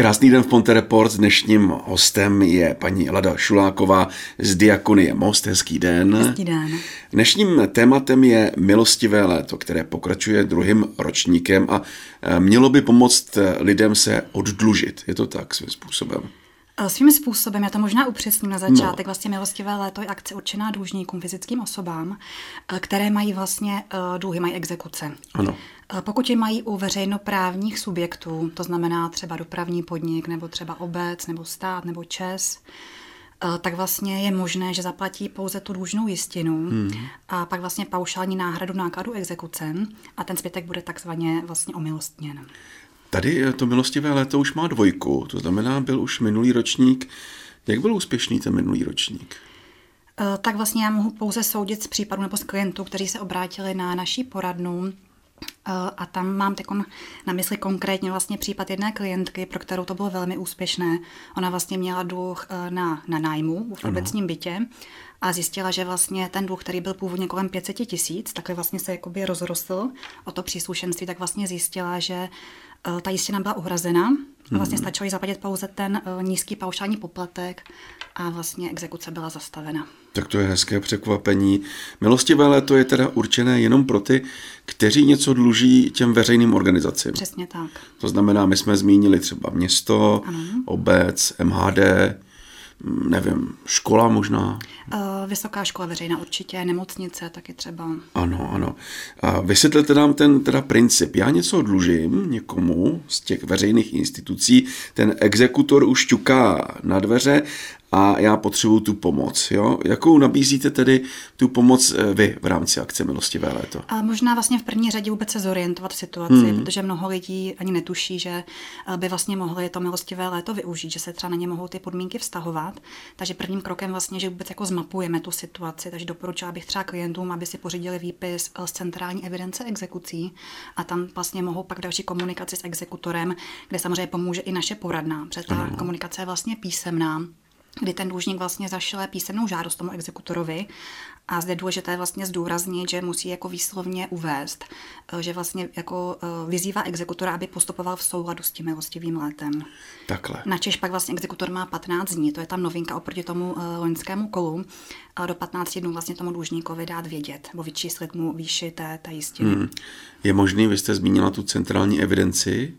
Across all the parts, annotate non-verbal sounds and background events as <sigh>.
Krásný den v Ponte Report. Dnešním hostem je paní Lada Šuláková z Diakonie Most. Hezký den. Hezký den. Dnešním tématem je milostivé léto, které pokračuje druhým ročníkem a e, mělo by pomoct lidem se oddlužit. Je to tak svým způsobem? Svým způsobem, já to možná upřesním na začátek, no. vlastně milostivé léto je akce určená dlužníkům, fyzickým osobám, e, které mají vlastně dluhy, mají exekuce. Ano. Pokud je mají u veřejnoprávních subjektů, to znamená třeba dopravní podnik, nebo třeba obec, nebo stát, nebo ČES, eh, tak vlastně je možné, že zaplatí pouze tu dlužnou jistinu hmm. a pak vlastně paušální náhradu nákladu exekuce a ten zbytek bude takzvaně vlastně omilostněn. Tady eh, to milostivé léto už má dvojku, to znamená, byl už minulý ročník. Jak byl úspěšný ten minulý ročník? Eh, tak vlastně já mohu pouze soudit z případů nebo z klientů, kteří se obrátili na naší poradnu, a tam mám teď na mysli konkrétně vlastně případ jedné klientky, pro kterou to bylo velmi úspěšné. Ona vlastně měla dluh eh, na, na nájmu v obecním bytě a zjistila, že vlastně ten dluh, který byl původně kolem 500 tisíc, takhle vlastně se jakoby rozrostl o to příslušenství, tak vlastně zjistila, že ta jistina byla uhrazena a vlastně mhm. stačilo jí zaplatit pouze ten nízký paušální poplatek a vlastně exekuce byla zastavena. Tak to je hezké překvapení. Milostivé léto je teda určené jenom pro ty, kteří něco dluží těm veřejným organizacím. Přesně tak. To znamená, my jsme zmínili třeba město, ano. obec, MHD, nevím, škola možná? Uh, vysoká škola veřejná určitě, nemocnice taky třeba. Ano, ano. A vysvětlete nám ten teda princip. Já něco dlužím někomu z těch veřejných institucí, ten exekutor už ťuká na dveře a já potřebuju tu pomoc. Jo? Jakou nabízíte tedy tu pomoc eh, vy v rámci akce Milostivé léto? A možná vlastně v první řadě vůbec se zorientovat v situaci, hmm. protože mnoho lidí ani netuší, že eh, by vlastně mohli to Milostivé léto využít, že se třeba na ně mohou ty podmínky vztahovat. Takže prvním krokem vlastně, že vůbec jako zmapujeme tu situaci, takže doporučila bych třeba klientům, aby si pořídili výpis eh, z centrální evidence exekucí a tam vlastně mohou pak další komunikaci s exekutorem, kde samozřejmě pomůže i naše poradná, protože ta komunikace je vlastně písemná kdy ten dlužník vlastně zašle písemnou žádost tomu exekutorovi a zde je důležité vlastně zdůraznit, že musí jako výslovně uvést, eh, že vlastně jako eh, vyzývá exekutora, aby postupoval v souladu s tím milostivým létem. Takhle. Načež pak vlastně exekutor má 15 dní, to je tam novinka oproti tomu uh, loňskému kolu, a do 15 dnů vlastně tomu dlužníkovi dát vědět, nebo vyčíslit mu výši té, té jistiny. Hmm. Je možný, vy jste zmínila tu centrální evidenci,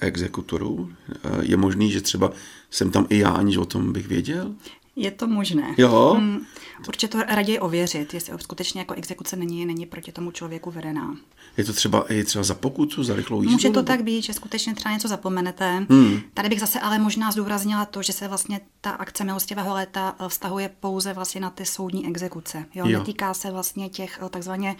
exekutorů. Je možný, že třeba jsem tam i já, aniž o tom bych věděl? Je to možné. Jo? Hmm, určitě to raději ověřit, jestli skutečně jako exekuce není, není proti tomu člověku vedená. Je to třeba i třeba za pokutu, za rychlou jízdu? Může to nebo? tak být, že skutečně třeba něco zapomenete. Hmm. Tady bych zase ale možná zdůraznila to, že se vlastně ta akce milostivého léta eh, vztahuje pouze vlastně na ty soudní exekuce. Jo? Jo. Netýká se vlastně těch eh, takzvaně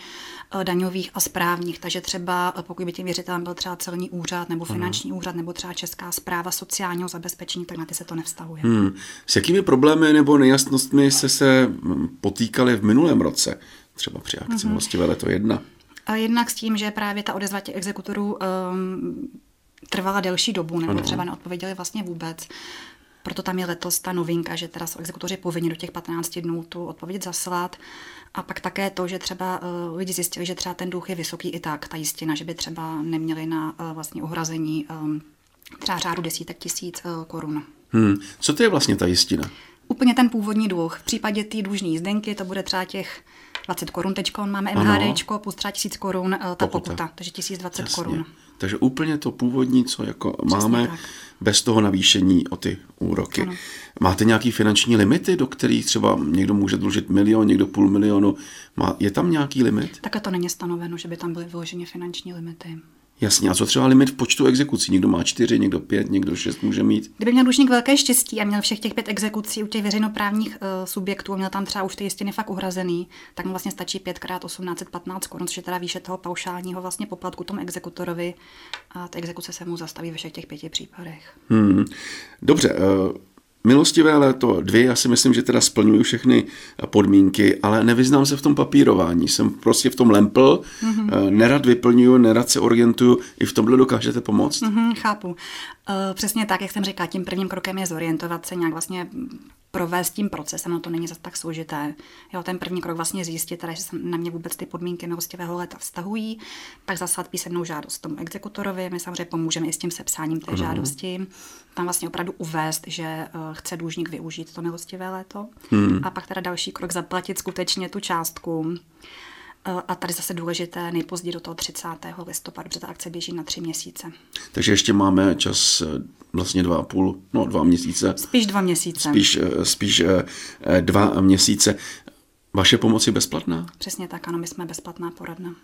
eh, daňových a správních. Takže třeba pokud by tím věřitelem byl třeba celní úřad nebo finanční ano. úřad nebo třeba Česká zpráva sociálního zabezpečení, tak na ty se to nevztahuje. Hmm. S jakými problémy nebo nejasnostmi se se hm, potýkali v minulém roce? Třeba při akci mm-hmm. Milostivé léto 1? A jednak s tím, že právě ta odezva těch exekutorů um, trvala delší dobu, nebo ano. třeba neodpověděli vlastně vůbec. Proto tam je letos ta novinka, že teda jsou exekutoři povinni do těch 15 dnů tu odpověď zaslat. A pak také to, že třeba uh, lidi zjistili, že třeba ten dluh je vysoký i tak, ta jistina, že by třeba neměli na uh, vlastně uhrazení um, třeba řádu desítek tisíc uh, korun. Hmm. Co to je vlastně ta jistina? Úplně ten původní dluh. V případě té dlužní jízdenky to bude třeba těch 20 korun, teď máme MHD, plus třeba 1000 korun ta pokuta, pokuta takže 1020 Jasně. korun. Takže úplně to původní, co jako Přesně máme, tak. bez toho navýšení o ty úroky. Ano. Máte nějaký finanční limity, do kterých třeba někdo může dlužit milion, někdo půl milionu? Má, je tam nějaký limit? Také to není stanoveno, že by tam byly vyloženě finanční limity. Jasně, a co třeba limit v počtu exekucí? Někdo má čtyři, někdo pět, někdo šest může mít. Kdyby měl dlužník velké štěstí a měl všech těch pět exekucí u těch veřejnoprávních uh, subjektů a měl tam třeba už ty jistiny fakt uhrazený, tak mu vlastně stačí 5 x 1815 korun, což je teda výše toho paušálního vlastně poplatku tomu exekutorovi a ty exekuce se mu zastaví ve všech těch pěti případech. Hmm. Dobře, uh Milostivé léto dvě, já si myslím, že teda splňuju všechny podmínky, ale nevyznám se v tom papírování. Jsem prostě v tom lempl, mm-hmm. nerad vyplňuju, nerad se orientuju. I v tomhle dokážete pomoct? Mm-hmm, chápu. Uh, přesně tak, jak jsem říkala, tím prvním krokem je zorientovat se, nějak vlastně provést tím procesem, no to není zase tak složité. Jo, ten první krok vlastně zjistit, teda, že se na mě vůbec ty podmínky milostivého léta vztahují, pak zaslat písemnou žádost tomu exekutorovi, my samozřejmě pomůžeme i s tím sepsáním té žádosti, tam vlastně opravdu uvést, že uh, chce dlužník využít to milostivé léto hmm. a pak teda další krok zaplatit skutečně tu částku. Eh, a tady zase důležité nejpozději do toho 30. listopadu, protože ta akce běží na tři měsíce. Takže ještě máme čas eh, vlastně dva a půl, no dva měsíce. Spíš dva měsíce. Spíš, eh, spíš dva měsíce. Vaše pomoc je bezplatná? Přesně tak, ano, my jsme bezplatná poradna.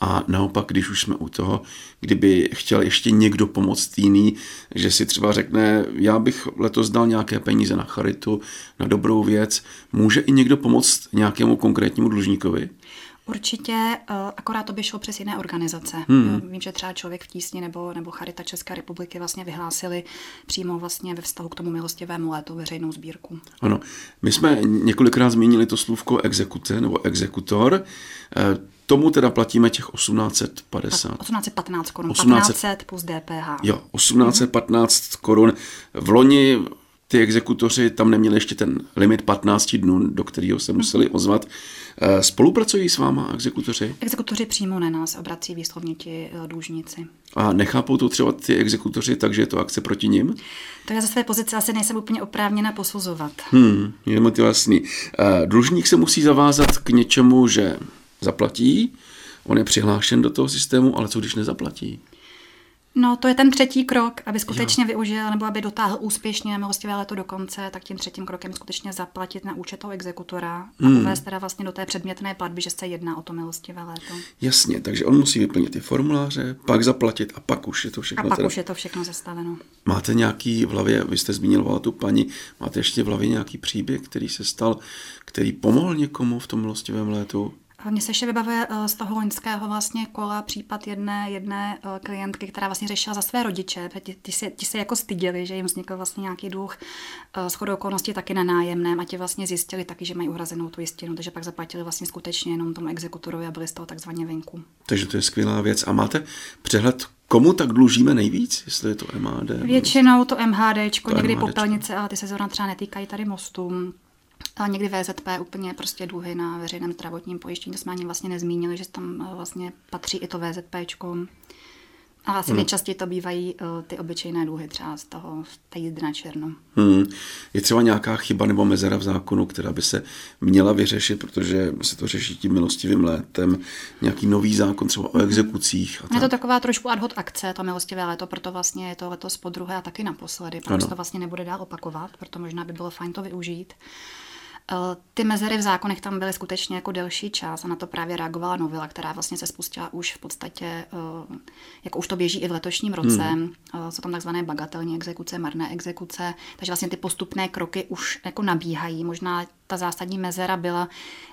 A naopak, když už jsme u toho, kdyby chtěl ještě někdo pomoct jiný, že si třeba řekne, já bych letos dal nějaké peníze na charitu, na dobrou věc, může i někdo pomoct nějakému konkrétnímu dlužníkovi? Určitě, eh, akorát to by šlo přes jiné organizace. Hmm. Vím, že třeba Člověk v tísni nebo, nebo Charita České republiky vlastně vyhlásili přímo vlastně ve vztahu k tomu milostivému létu veřejnou sbírku. Ano, my jsme několikrát zmínili to slůvko exekute nebo exekutor. Eh, tomu teda platíme těch 1850. 1815 korun, 1800 plus DPH. Jo, 1815 hmm. korun. V loni ty exekutoři tam neměli ještě ten limit 15 dnů, do kterého se museli mhm. ozvat. Eh, spolupracují s váma exekutoři? Exekutoři přímo na nás obrací výslovně ti eh, dlužníci. A nechápou to třeba ty exekutoři, takže je to akce proti nim? To já ze své pozice asi nejsem úplně oprávněna posuzovat. Hmm, je mi to jasný. Eh, dlužník se musí zavázat k něčemu, že zaplatí, on je přihlášen do toho systému, ale co když nezaplatí? No, to je ten třetí krok, aby skutečně jo. využil nebo aby dotáhl úspěšně milostivé léto do konce, tak tím třetím krokem skutečně zaplatit na účet toho exekutora a hmm. uvést teda vlastně do té předmětné platby, že se jedná o to milostivé léto. Jasně, takže on musí vyplnit ty formuláře, pak zaplatit a pak už je to všechno. A pak teda... už je to všechno zastaveno. Máte nějaký v hlavě, vy jste zmínila tu paní, máte ještě v hlavě nějaký příběh, který se stal, který pomohl někomu v tom milostivém létu? Mně se ještě vybavuje eh, z toho loňského vlastně kola případ jedné, jedné eh, klientky, která vlastně řešila za své rodiče. Ti, ti, se, ti se jako styděli, že jim vznikl vlastně nějaký dluh eh, s chodou okolností taky na nájemném a ti vlastně zjistili taky, že mají uhrazenou tu jistinu, takže pak zaplatili vlastně skutečně jenom tomu exekutorovi a byli z toho takzvaně venku. Takže to je skvělá věc. A máte přehled, Komu tak dlužíme nejvíc, jestli je to MHD? Většinou to MHD, někdy MHDčko. popelnice, ale ty se zrovna třeba netýkají tady mostů. A někdy VZP úplně prostě dluhy na veřejném zdravotním pojištění, to jsme ani vlastně nezmínili, že tam eh, vlastně patří i to VZP. A asi hmm. nejčastěji to bývají uh, ty obyčejné dluhy, třeba z toho z té jízdy na černo. Hmm. Je třeba nějaká chyba nebo mezera v zákonu, která by se měla vyřešit, protože se to řeší tím milostivým létem, nějaký nový zákon třeba o exekucích. A je to taková trošku ad hoc akce, to milostivé léto, proto vlastně je to letos po druhé a taky naposledy, protože to vlastně nebude dál opakovat, proto možná by bylo fajn to využít. Eh, ty mezery v zákonech tam byly skutečně jako delší čas a na to právě reagovala novela, která vlastně se spustila už v podstatě, eh, jako už to běží i v letošním roce. Hmm. Eh, jsou tam takzvané bagatelní exekuce, marné exekuce, takže vlastně ty postupné kroky už jako nabíhají. Možná ta zásadní mezera byla,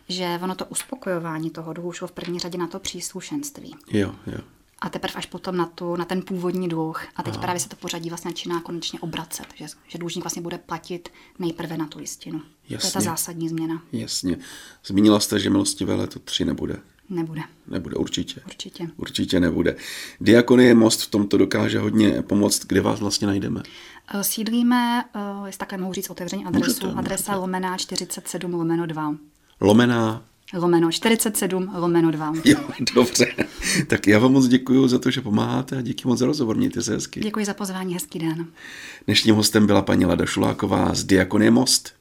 že ono to uspokojování toho dluhu šlo v první řadě na to příslušenství. Jo, jo a teprve až potom na, tu, na ten původní dluh. A teď Aha. právě se to pořadí vlastně začíná konečně obracet, že, že dlužník vlastně bude platit nejprve na tu jistinu. Jasně. To je ta zásadní změna. Jasně. Zmínila jste, že milostivé léto tři nebude. Nebude. Nebude, určitě. Určitě. Určitě nebude. Diakonie Most v tomto dokáže hodně pomoct. Kde vás vlastně najdeme? Eh, sídlíme, eh, jestli takhle mohu říct otevření adresu, můžete, adresa můžete. lomená 47 lomeno 2. Lomená lomeno 47 lomeno 2. <laughs> Jo, dobře. Tak já vám moc děkuji za to, že pomáháte a díky moc za rozhovor. Mějte se hezky. Děkuji za pozvání, hezký den. Dnešním hostem byla paní Lada Šuláková z Diakonie Most.